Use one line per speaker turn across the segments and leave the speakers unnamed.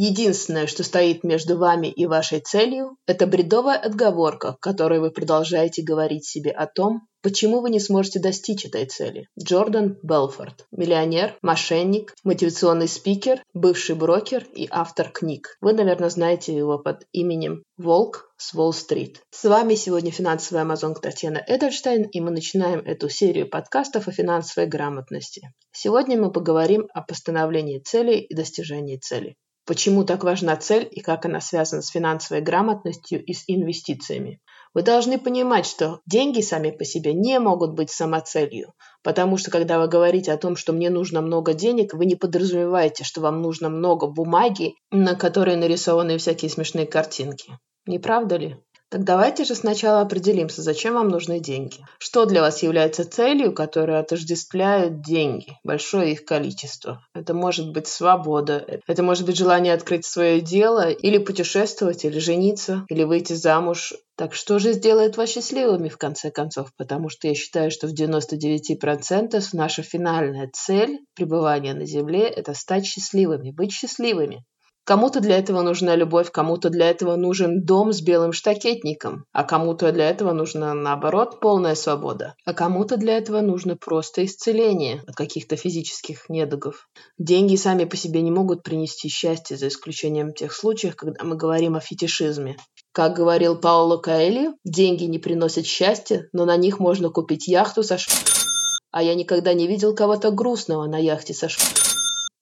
Единственное, что стоит между вами и вашей целью, это бредовая отговорка, которой вы продолжаете говорить себе о том, Почему вы не сможете достичь этой цели? Джордан Белфорд. Миллионер, мошенник, мотивационный спикер, бывший брокер и автор книг. Вы, наверное, знаете его под именем Волк с Уолл-стрит. С вами сегодня финансовая амазонка Татьяна Эдельштейн, и мы начинаем эту серию подкастов о финансовой грамотности. Сегодня мы поговорим о постановлении целей и достижении целей почему так важна цель и как она связана с финансовой грамотностью и с инвестициями. Вы должны понимать, что деньги сами по себе не могут быть самоцелью, потому что когда вы говорите о том, что мне нужно много денег, вы не подразумеваете, что вам нужно много бумаги, на которой нарисованы всякие смешные картинки. Не правда ли? Так давайте же сначала определимся, зачем вам нужны деньги. Что для вас является целью, которая отождествляет деньги, большое их количество. Это может быть свобода, это может быть желание открыть свое дело, или путешествовать, или жениться, или выйти замуж. Так что же сделает вас счастливыми в конце концов? Потому что я считаю, что в 99% наша финальная цель пребывания на Земле – это стать счастливыми, быть счастливыми. Кому-то для этого нужна любовь, кому-то для этого нужен дом с белым штакетником, а кому-то для этого нужна, наоборот, полная свобода, а кому-то для этого нужно просто исцеление от каких-то физических недугов. Деньги сами по себе не могут принести счастье, за исключением тех случаев, когда мы говорим о фетишизме. Как говорил Пауло Каэли, деньги не приносят счастья, но на них можно купить яхту со ш... А я никогда не видел кого-то грустного на яхте со ш...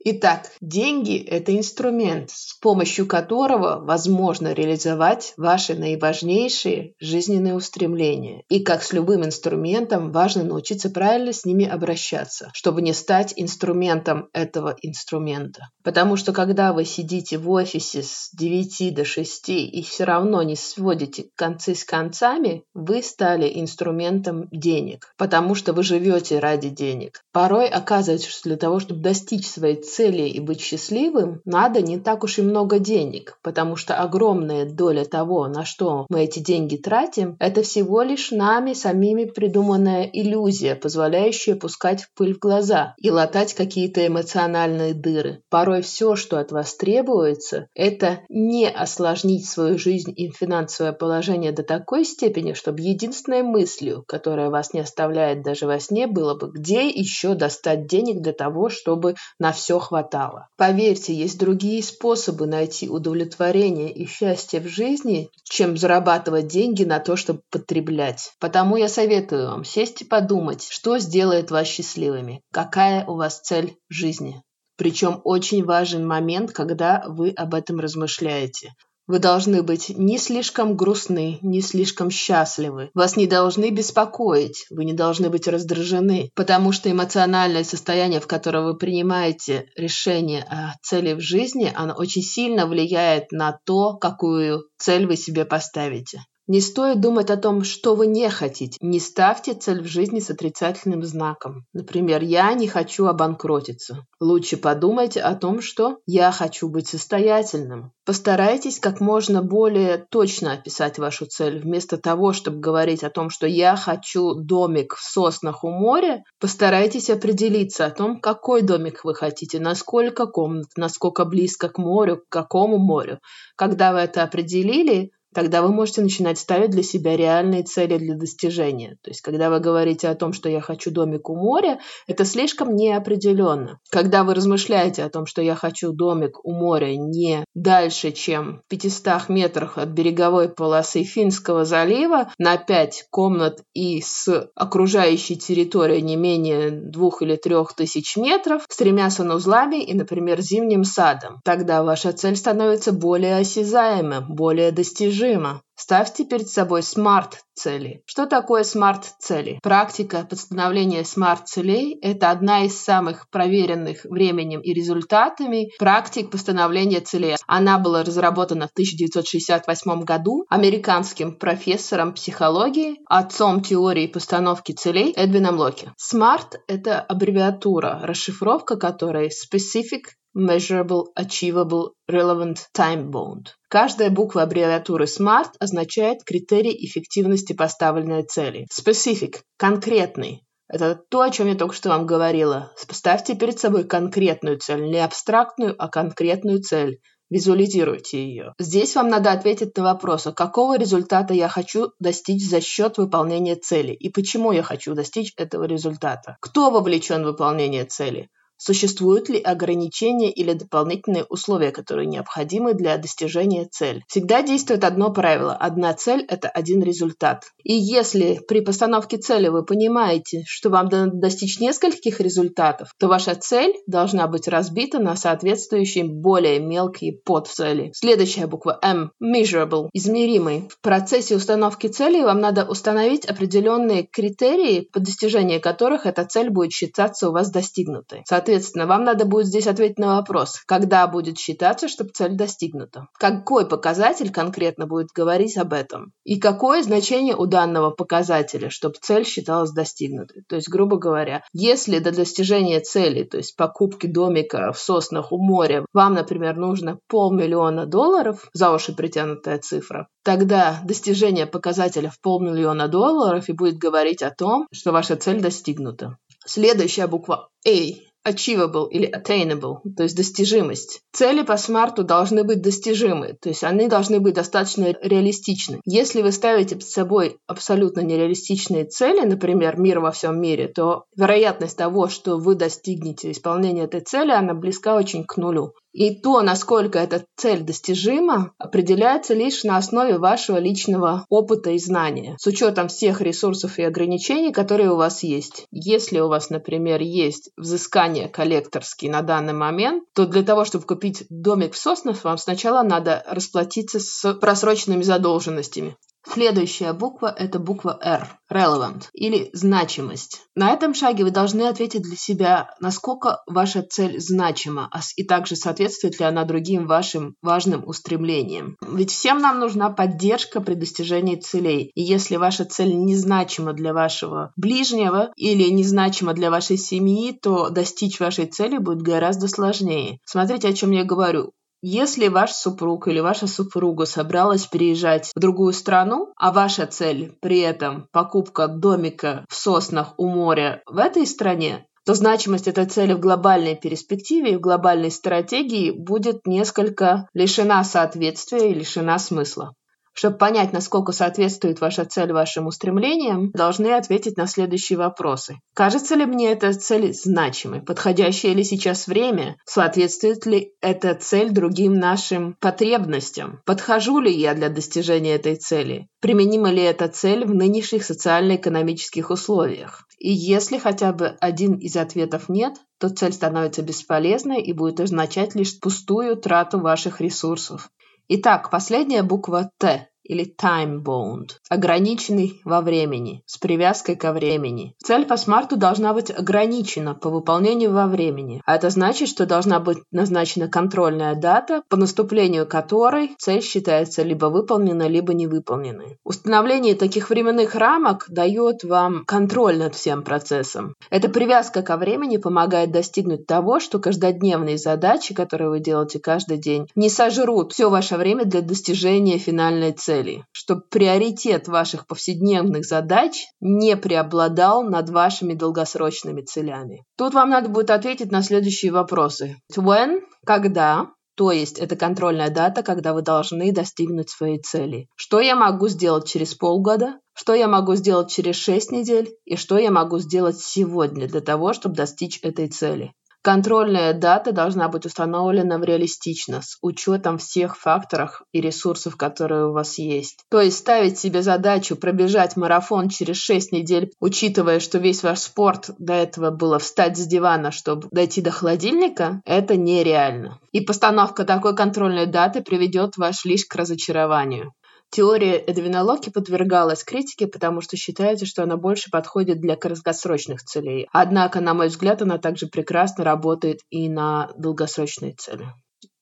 Итак, деньги – это инструмент, с помощью которого возможно реализовать ваши наиважнейшие жизненные устремления. И как с любым инструментом, важно научиться правильно с ними обращаться, чтобы не стать инструментом этого инструмента. Потому что когда вы сидите в офисе с 9 до 6 и все равно не сводите концы с концами, вы стали инструментом денег, потому что вы живете ради денег. Порой оказывается, что для того, чтобы достичь своей цели, цели и быть счастливым, надо не так уж и много денег, потому что огромная доля того, на что мы эти деньги тратим, это всего лишь нами самими придуманная иллюзия, позволяющая пускать пыль в глаза и латать какие-то эмоциональные дыры. Порой все, что от вас требуется, это не осложнить свою жизнь и финансовое положение до такой степени, чтобы единственной мыслью, которая вас не оставляет даже во сне, было бы, где еще достать денег для того, чтобы на все хватало. Поверьте, есть другие способы найти удовлетворение и счастье в жизни, чем зарабатывать деньги на то, чтобы потреблять. Потому я советую вам сесть и подумать, что сделает вас счастливыми, какая у вас цель в жизни. Причем очень важен момент, когда вы об этом размышляете. Вы должны быть не слишком грустны, не слишком счастливы. Вас не должны беспокоить, вы не должны быть раздражены, потому что эмоциональное состояние, в котором вы принимаете решение о цели в жизни, оно очень сильно влияет на то, какую цель вы себе поставите. Не стоит думать о том, что вы не хотите. Не ставьте цель в жизни с отрицательным знаком. Например, «я не хочу обанкротиться». Лучше подумайте о том, что «я хочу быть состоятельным». Постарайтесь как можно более точно описать вашу цель. Вместо того, чтобы говорить о том, что «я хочу домик в соснах у моря», постарайтесь определиться о том, какой домик вы хотите, насколько комнат, насколько близко к морю, к какому морю. Когда вы это определили, тогда вы можете начинать ставить для себя реальные цели для достижения. То есть, когда вы говорите о том, что я хочу домик у моря, это слишком неопределенно. Когда вы размышляете о том, что я хочу домик у моря не дальше, чем в 500 метрах от береговой полосы Финского залива, на 5 комнат и с окружающей территорией не менее 2 или 3 тысяч метров, с тремя санузлами и, например, зимним садом, тогда ваша цель становится более осязаемой, более достижимой режима. Ставьте перед собой смарт-цели. Что такое смарт-цели? Практика постановления смарт-целей – это одна из самых проверенных временем и результатами практик постановления целей. Она была разработана в 1968 году американским профессором психологии, отцом теории постановки целей Эдвином Локи. SMART – это аббревиатура, расшифровка которой Specific, Measurable, Achievable, Relevant, Time-Bound. Каждая буква аббревиатуры SMART означает критерий эффективности поставленной цели. Specific – конкретный. Это то, о чем я только что вам говорила. Поставьте перед собой конкретную цель, не абстрактную, а конкретную цель. Визуализируйте ее. Здесь вам надо ответить на вопрос, а какого результата я хочу достичь за счет выполнения цели и почему я хочу достичь этого результата. Кто вовлечен в выполнение цели? Существуют ли ограничения или дополнительные условия, которые необходимы для достижения цели? Всегда действует одно правило. Одна цель – это один результат. И если при постановке цели вы понимаете, что вам надо достичь нескольких результатов, то ваша цель должна быть разбита на соответствующие более мелкие подцели. Следующая буква M – measurable – измеримый. В процессе установки цели вам надо установить определенные критерии, по достижению которых эта цель будет считаться у вас достигнутой. Вам надо будет здесь ответить на вопрос, когда будет считаться, чтобы цель достигнута. Какой показатель конкретно будет говорить об этом? И какое значение у данного показателя, чтобы цель считалась достигнутой? То есть, грубо говоря, если до достижения цели, то есть покупки домика в соснах у моря, вам, например, нужно полмиллиона долларов, за уши притянутая цифра, тогда достижение показателя в полмиллиона долларов и будет говорить о том, что ваша цель достигнута. Следующая буква A achievable или attainable, то есть достижимость. Цели по смарту должны быть достижимы, то есть они должны быть достаточно реалистичны. Если вы ставите перед собой абсолютно нереалистичные цели, например, мир во всем мире, то вероятность того, что вы достигнете исполнения этой цели, она близка очень к нулю. И то, насколько эта цель достижима, определяется лишь на основе вашего личного опыта и знания, с учетом всех ресурсов и ограничений, которые у вас есть. Если у вас, например, есть взыскание коллекторские на данный момент, то для того, чтобы купить домик в соснах, вам сначала надо расплатиться с просроченными задолженностями. Следующая буква – это буква R – relevant или значимость. На этом шаге вы должны ответить для себя, насколько ваша цель значима, а и также соответствует ли она другим вашим важным устремлениям. Ведь всем нам нужна поддержка при достижении целей. И если ваша цель незначима для вашего ближнего или незначима для вашей семьи, то достичь вашей цели будет гораздо сложнее. Смотрите, о чем я говорю. Если ваш супруг или ваша супруга собралась переезжать в другую страну, а ваша цель при этом покупка домика в соснах у моря в этой стране, то значимость этой цели в глобальной перспективе и в глобальной стратегии будет несколько лишена соответствия и лишена смысла. Чтобы понять, насколько соответствует ваша цель вашим устремлениям, должны ответить на следующие вопросы. Кажется ли мне эта цель значимой? Подходящее ли сейчас время? Соответствует ли эта цель другим нашим потребностям? Подхожу ли я для достижения этой цели? Применима ли эта цель в нынешних социально-экономических условиях? И если хотя бы один из ответов нет, то цель становится бесполезной и будет означать лишь пустую трату ваших ресурсов. Итак, последняя буква «Т» или time-bound, ограниченный во времени, с привязкой ко времени. Цель по смарту должна быть ограничена по выполнению во времени, а это значит, что должна быть назначена контрольная дата, по наступлению которой цель считается либо выполнена, либо не выполненной. Установление таких временных рамок дает вам контроль над всем процессом. Эта привязка ко времени помогает достигнуть того, что каждодневные задачи, которые вы делаете каждый день, не сожрут все ваше время для достижения финальной цели цели, чтобы приоритет ваших повседневных задач не преобладал над вашими долгосрочными целями. Тут вам надо будет ответить на следующие вопросы. When – когда, то есть это контрольная дата, когда вы должны достигнуть своей цели. Что я могу сделать через полгода? Что я могу сделать через 6 недель? И что я могу сделать сегодня для того, чтобы достичь этой цели? Контрольная дата должна быть установлена реалистично, с учетом всех факторов и ресурсов, которые у вас есть. То есть ставить себе задачу пробежать марафон через 6 недель, учитывая, что весь ваш спорт до этого было встать с дивана, чтобы дойти до холодильника, это нереально. И постановка такой контрольной даты приведет вас лишь к разочарованию. Теория Эдвина Локи подвергалась критике, потому что считается, что она больше подходит для краткосрочных целей. Однако, на мой взгляд, она также прекрасно работает и на долгосрочные цели.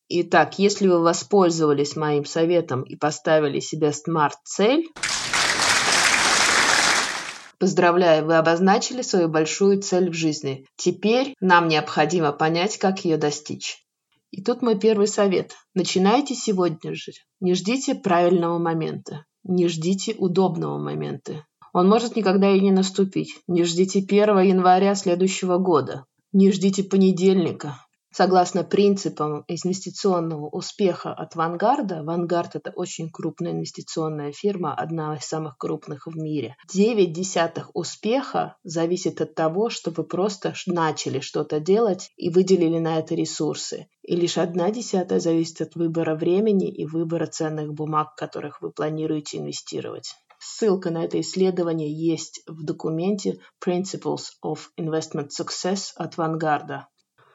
Итак, если вы воспользовались моим советом и поставили себе смарт-цель, Поздравляю, вы обозначили свою большую цель в жизни. Теперь нам необходимо понять, как ее достичь. И тут мой первый совет. Начинайте сегодня же. Не ждите правильного момента. Не ждите удобного момента. Он может никогда и не наступить. Не ждите 1 января следующего года. Не ждите понедельника. Согласно принципам инвестиционного успеха от Вангарда, Вангард это очень крупная инвестиционная фирма, одна из самых крупных в мире. 9 десятых успеха зависит от того, что вы просто начали что-то делать и выделили на это ресурсы. И лишь одна десятая зависит от выбора времени и выбора ценных бумаг, в которых вы планируете инвестировать. Ссылка на это исследование есть в документе Principles of Investment Success от Вангарда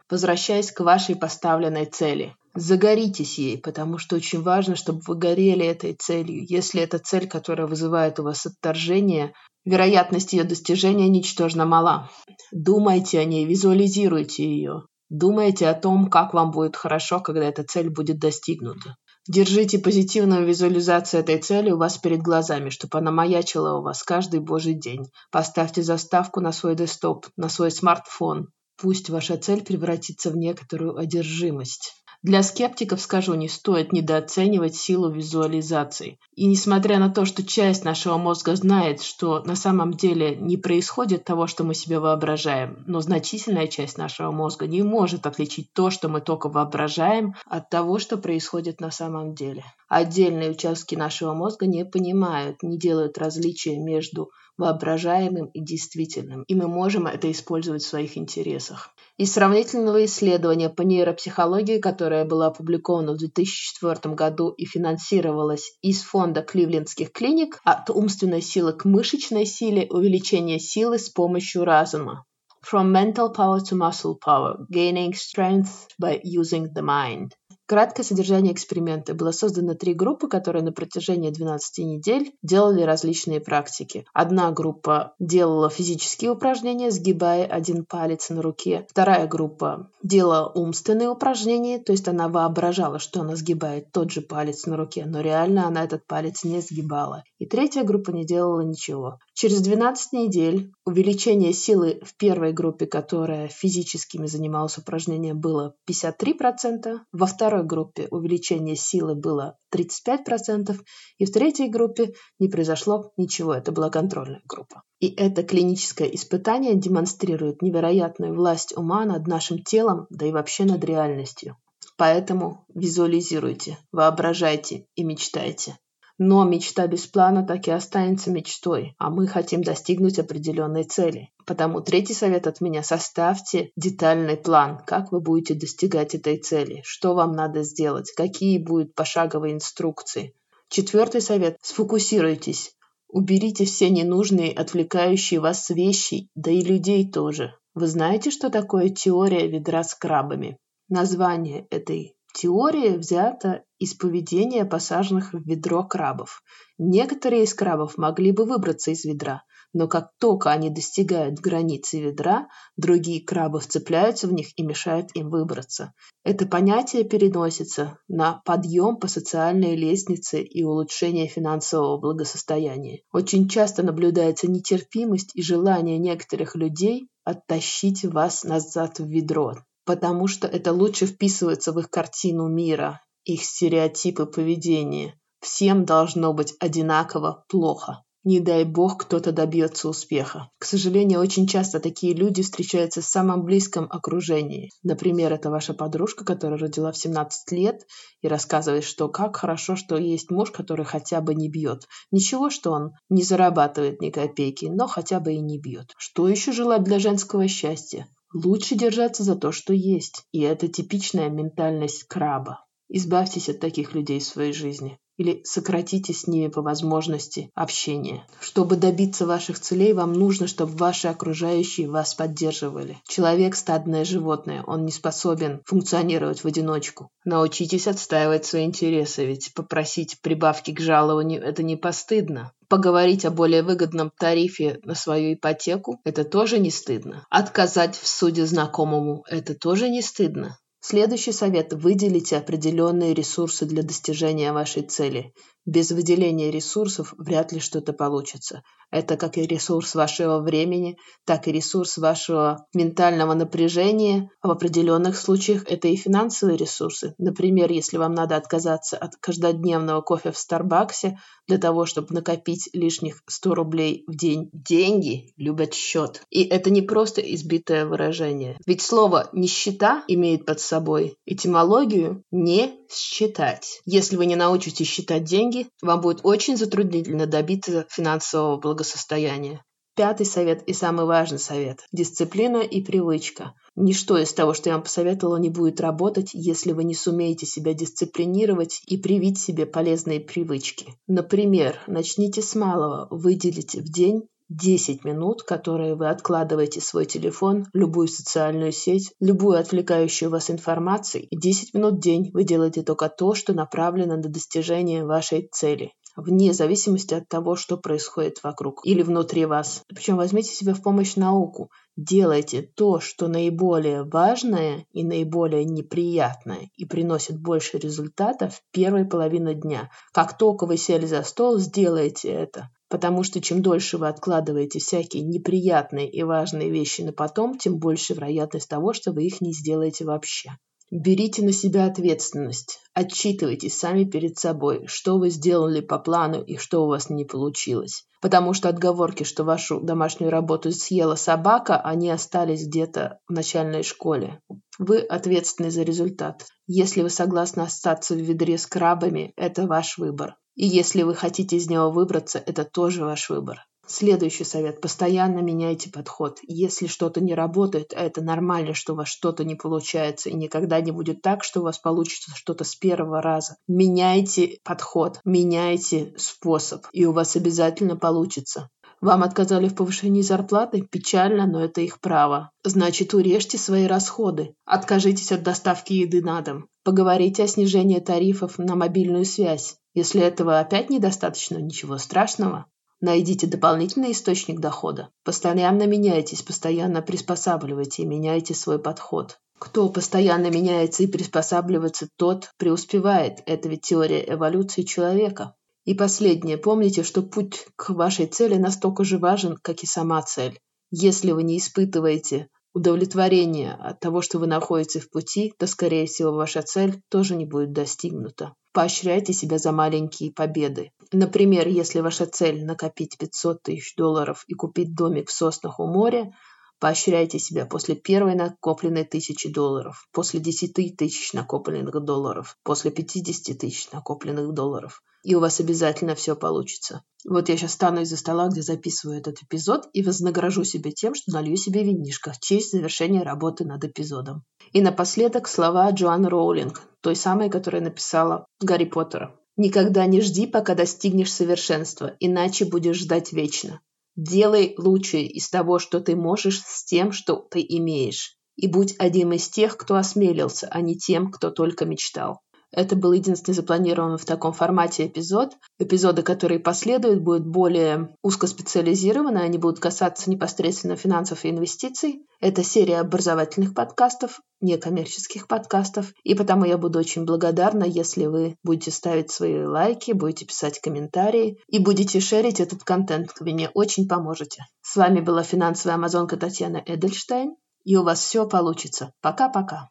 возвращаясь к вашей поставленной цели. Загоритесь ей, потому что очень важно, чтобы вы горели этой целью. Если это цель, которая вызывает у вас отторжение, вероятность ее достижения ничтожно мала. Думайте о ней, визуализируйте ее. Думайте о том, как вам будет хорошо, когда эта цель будет достигнута. Держите позитивную визуализацию этой цели у вас перед глазами, чтобы она маячила у вас каждый божий день. Поставьте заставку на свой десктоп, на свой смартфон. Пусть ваша цель превратится в некоторую одержимость. Для скептиков, скажу, не стоит недооценивать силу визуализации. И несмотря на то, что часть нашего мозга знает, что на самом деле не происходит того, что мы себе воображаем, но значительная часть нашего мозга не может отличить то, что мы только воображаем, от того, что происходит на самом деле. Отдельные участки нашего мозга не понимают, не делают различия между воображаемым и действительным, и мы можем это использовать в своих интересах. Из сравнительного исследования по нейропсихологии, которое было опубликовано в 2004 году и финансировалось из фонда кливлендских клиник от умственной силы к мышечной силе увеличение силы с помощью разума. From mental power to muscle power, gaining strength by using the mind. Краткое содержание эксперимента. Было создано три группы, которые на протяжении 12 недель делали различные практики. Одна группа делала физические упражнения, сгибая один палец на руке. Вторая группа делала умственные упражнения, то есть она воображала, что она сгибает тот же палец на руке, но реально она этот палец не сгибала. И третья группа не делала ничего. Через 12 недель увеличение силы в первой группе, которая физическими занималась упражнением, было 53%, во второй группе увеличение силы было 35%, и в третьей группе не произошло ничего, это была контрольная группа. И это клиническое испытание демонстрирует невероятную власть ума над нашим телом, да и вообще над реальностью. Поэтому визуализируйте, воображайте и мечтайте. Но мечта без плана так и останется мечтой, а мы хотим достигнуть определенной цели. Потому третий совет от меня – составьте детальный план, как вы будете достигать этой цели, что вам надо сделать, какие будут пошаговые инструкции. Четвертый совет – сфокусируйтесь, уберите все ненужные, отвлекающие вас вещи, да и людей тоже. Вы знаете, что такое теория ведра с крабами? Название этой теории взята из поведения посаженных в ведро крабов. Некоторые из крабов могли бы выбраться из ведра, но как только они достигают границы ведра, другие крабы вцепляются в них и мешают им выбраться. Это понятие переносится на подъем по социальной лестнице и улучшение финансового благосостояния. Очень часто наблюдается нетерпимость и желание некоторых людей оттащить вас назад в ведро, потому что это лучше вписывается в их картину мира, их стереотипы поведения. Всем должно быть одинаково плохо. Не дай бог кто-то добьется успеха. К сожалению, очень часто такие люди встречаются в самом близком окружении. Например, это ваша подружка, которая родила в 17 лет и рассказывает, что как хорошо, что есть муж, который хотя бы не бьет. Ничего, что он не зарабатывает ни копейки, но хотя бы и не бьет. Что еще желать для женского счастья? Лучше держаться за то, что есть. И это типичная ментальность краба. Избавьтесь от таких людей в своей жизни или сократите с ними по возможности общение. Чтобы добиться ваших целей, вам нужно, чтобы ваши окружающие вас поддерживали. Человек – стадное животное, он не способен функционировать в одиночку. Научитесь отстаивать свои интересы, ведь попросить прибавки к жалованию – это не постыдно. Поговорить о более выгодном тарифе на свою ипотеку – это тоже не стыдно. Отказать в суде знакомому – это тоже не стыдно. Следующий совет – выделите определенные ресурсы для достижения вашей цели. Без выделения ресурсов вряд ли что-то получится. Это как и ресурс вашего времени, так и ресурс вашего ментального напряжения. А в определенных случаях это и финансовые ресурсы. Например, если вам надо отказаться от каждодневного кофе в Старбаксе для того, чтобы накопить лишних 100 рублей в день. Деньги любят счет. И это не просто избитое выражение. Ведь слово «нищета» имеет под собой. Этимологию не считать. Если вы не научитесь считать деньги, вам будет очень затруднительно добиться финансового благосостояния. Пятый совет и самый важный совет – дисциплина и привычка. Ничто из того, что я вам посоветовала, не будет работать, если вы не сумеете себя дисциплинировать и привить себе полезные привычки. Например, начните с малого, выделите в день 10 минут, которые вы откладываете свой телефон, любую социальную сеть, любую отвлекающую вас информацию, и 10 минут в день вы делаете только то, что направлено на достижение вашей цели вне зависимости от того, что происходит вокруг или внутри вас. Причем возьмите себе в помощь науку. Делайте то, что наиболее важное и наиболее неприятное и приносит больше результата в первой половине дня. Как только вы сели за стол, сделайте это. Потому что чем дольше вы откладываете всякие неприятные и важные вещи на потом, тем больше вероятность того, что вы их не сделаете вообще. Берите на себя ответственность. Отчитывайтесь сами перед собой, что вы сделали по плану и что у вас не получилось. Потому что отговорки, что вашу домашнюю работу съела собака, они остались где-то в начальной школе. Вы ответственны за результат. Если вы согласны остаться в ведре с крабами, это ваш выбор. И если вы хотите из него выбраться, это тоже ваш выбор. Следующий совет. Постоянно меняйте подход. Если что-то не работает, а это нормально, что у вас что-то не получается, и никогда не будет так, что у вас получится что-то с первого раза. Меняйте подход, меняйте способ, и у вас обязательно получится. Вам отказали в повышении зарплаты? Печально, но это их право. Значит, урежьте свои расходы. Откажитесь от доставки еды на дом. Поговорите о снижении тарифов на мобильную связь. Если этого опять недостаточно, ничего страшного. Найдите дополнительный источник дохода. Постоянно меняйтесь, постоянно приспосабливайте и меняйте свой подход. Кто постоянно меняется и приспосабливается, тот преуспевает. Это ведь теория эволюции человека. И последнее. Помните, что путь к вашей цели настолько же важен, как и сама цель. Если вы не испытываете удовлетворения от того, что вы находитесь в пути, то, скорее всего, ваша цель тоже не будет достигнута. Поощряйте себя за маленькие победы. Например, если ваша цель накопить 500 тысяч долларов и купить домик в соснах у моря, поощряйте себя после первой накопленной тысячи долларов, после 10 тысяч накопленных долларов, после 50 тысяч накопленных долларов. И у вас обязательно все получится. Вот я сейчас стану из-за стола, где записываю этот эпизод, и вознагражу себя тем, что налью себе винишко в честь завершения работы над эпизодом. И напоследок слова Джоан Роулинг, той самой, которая написала Гарри Поттера. «Никогда не жди, пока достигнешь совершенства, иначе будешь ждать вечно. Делай лучшее из того, что ты можешь, с тем, что ты имеешь. И будь одним из тех, кто осмелился, а не тем, кто только мечтал. Это был единственный запланированный в таком формате эпизод. Эпизоды, которые последуют, будут более узкоспециализированы, они будут касаться непосредственно финансов и инвестиций. Это серия образовательных подкастов, некоммерческих подкастов, и потому я буду очень благодарна, если вы будете ставить свои лайки, будете писать комментарии и будете шерить этот контент. Вы мне очень поможете. С вами была финансовая амазонка Татьяна Эдельштейн, и у вас все получится. Пока-пока.